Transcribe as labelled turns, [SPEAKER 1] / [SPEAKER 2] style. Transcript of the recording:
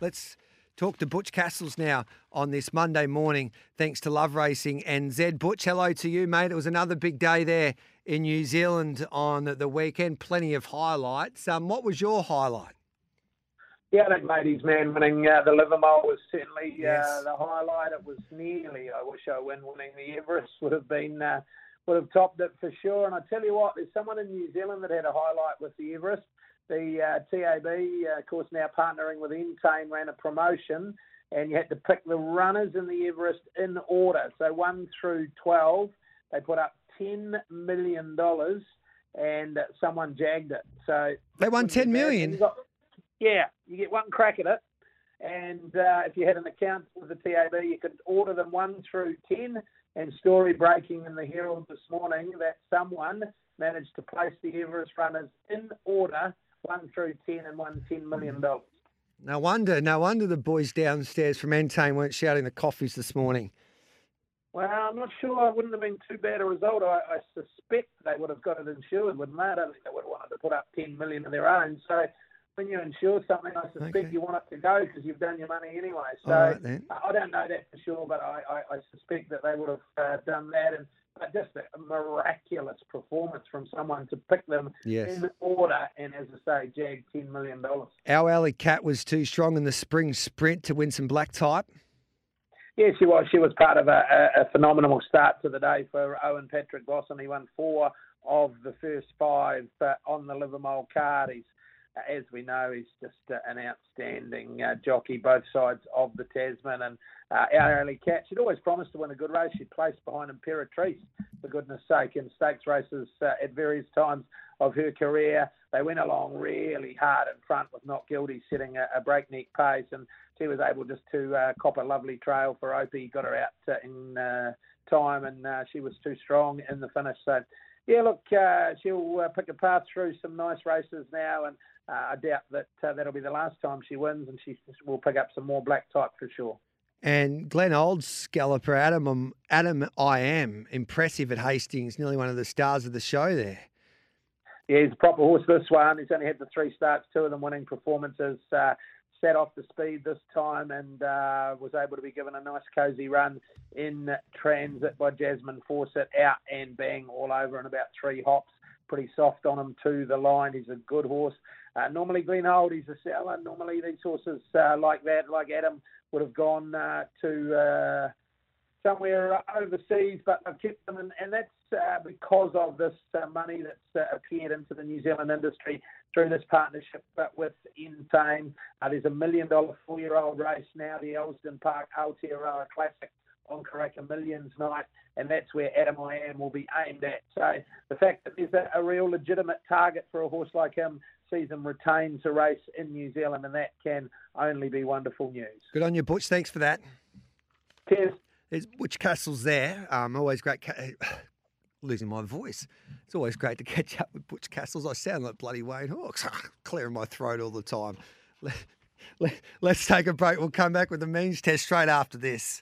[SPEAKER 1] let's talk to Butch Castles now on this Monday morning, thanks to Love Racing. And Zed Butch, hello to you, mate. It was another big day there in New Zealand on the weekend. Plenty of highlights. Um, what was your highlight?
[SPEAKER 2] Yeah, I think Matey's man winning uh, the Livamol was certainly uh,
[SPEAKER 1] Yes.
[SPEAKER 2] the highlight. It was nearly, I Wish I Win winning the Everest would have been uh, would have topped it for sure. And I tell you what, there's someone in New Zealand that had a highlight with the Everest. The uh, TAB, uh, of course, now partnering with Entain, ran a promotion, and you had to pick the runners in the Everest in order. So one through twelve, they put up ten million dollars, and uh, someone jagged it. So
[SPEAKER 1] They won
[SPEAKER 2] wouldn't be
[SPEAKER 1] 10
[SPEAKER 2] bad.
[SPEAKER 1] million?
[SPEAKER 2] You got- yeah, you get one crack at it. And uh, if you had an account with the TAB, you could order them one through 10. And story breaking in the Herald this morning that someone managed to place the Everest runners in order, one through 10, and won $10 million.
[SPEAKER 1] No wonder, no wonder the boys downstairs from Entain weren't shouting the coffees this morning.
[SPEAKER 2] Well, I'm not sure. It wouldn't have been too bad a result. I, I suspect they would have got it insured, wouldn't they? I don't think they would have wanted to put up 10 million of their own. So when you insure something, I suspect
[SPEAKER 1] Okay.
[SPEAKER 2] you want it to go because you've done your money anyway. So
[SPEAKER 1] right
[SPEAKER 2] I don't know that for sure, but I, I, I suspect that they would have uh, done that. And but just a miraculous performance from someone to pick them
[SPEAKER 1] Yes.
[SPEAKER 2] in order and, as I say, jag $10 million.
[SPEAKER 1] Our alley cat was too strong in the spring sprint to win some black type.
[SPEAKER 2] Yeah, she was. She was part of a, a, a phenomenal start to the day for Owen Patrick Bosson. He won four of the first five uh, on the Livamol card. He's, as we know, he's just uh, an outstanding uh, jockey, both sides of the Tasman. And uh, our early cat, she'd always promised to win a good race. She'd placed behind Imperatriz, for goodness sake, in stakes races uh, at various times of her career. They went along really hard in front with Not Guilty setting a, a breakneck pace. And she was able just to uh, cop a lovely trail for Opie, got her out uh, in uh, time, and uh, she was too strong in the finish. So, yeah, look, uh, she'll uh, pick a path through some nice races now, and uh, I doubt that uh, that'll be the last time she wins, and she will pick up some more black type for sure.
[SPEAKER 1] And Glenn Old's scalloper, Adam, um, Adam I am, impressive at Hastings, nearly one of the stars of the show there.
[SPEAKER 2] Yeah, he's a proper horse, this one. He's only had the three starts, two of them winning performances. Uh, set off the speed this time and uh, was able to be given a nice cosy run in transit by Jasmine Fawcett, out and bang all over in about three hops. Pretty soft on him to the line. He's a good horse. Uh, normally, Glenn Holt, he's a seller. Normally, these horses uh, like that, like Adam, would have gone uh, to uh, somewhere overseas, but I've kept them, and, and that's uh, because of this uh, money that's uh, appeared into the New Zealand industry through this partnership uh, with Entain. Uh, there's a million dollar four year old race now, the Elsdon Park Aotearoa Classic on Karaka Millions night, and that's where Adam I Am will be aimed at. So the fact that there's a, a real legitimate target for a horse like him sees him retain to race in New Zealand, and that can only be wonderful news.
[SPEAKER 1] Good on you, Butch. Thanks for that.
[SPEAKER 2] Cheers.
[SPEAKER 1] There's Butch Castles there. Um, always great. Ca- losing my voice. It's always great to catch up with Butch Castles. I sound like bloody Wayne Hawks, clearing my throat all the time. Let, let, let's take a break. We'll come back with the means test straight after this.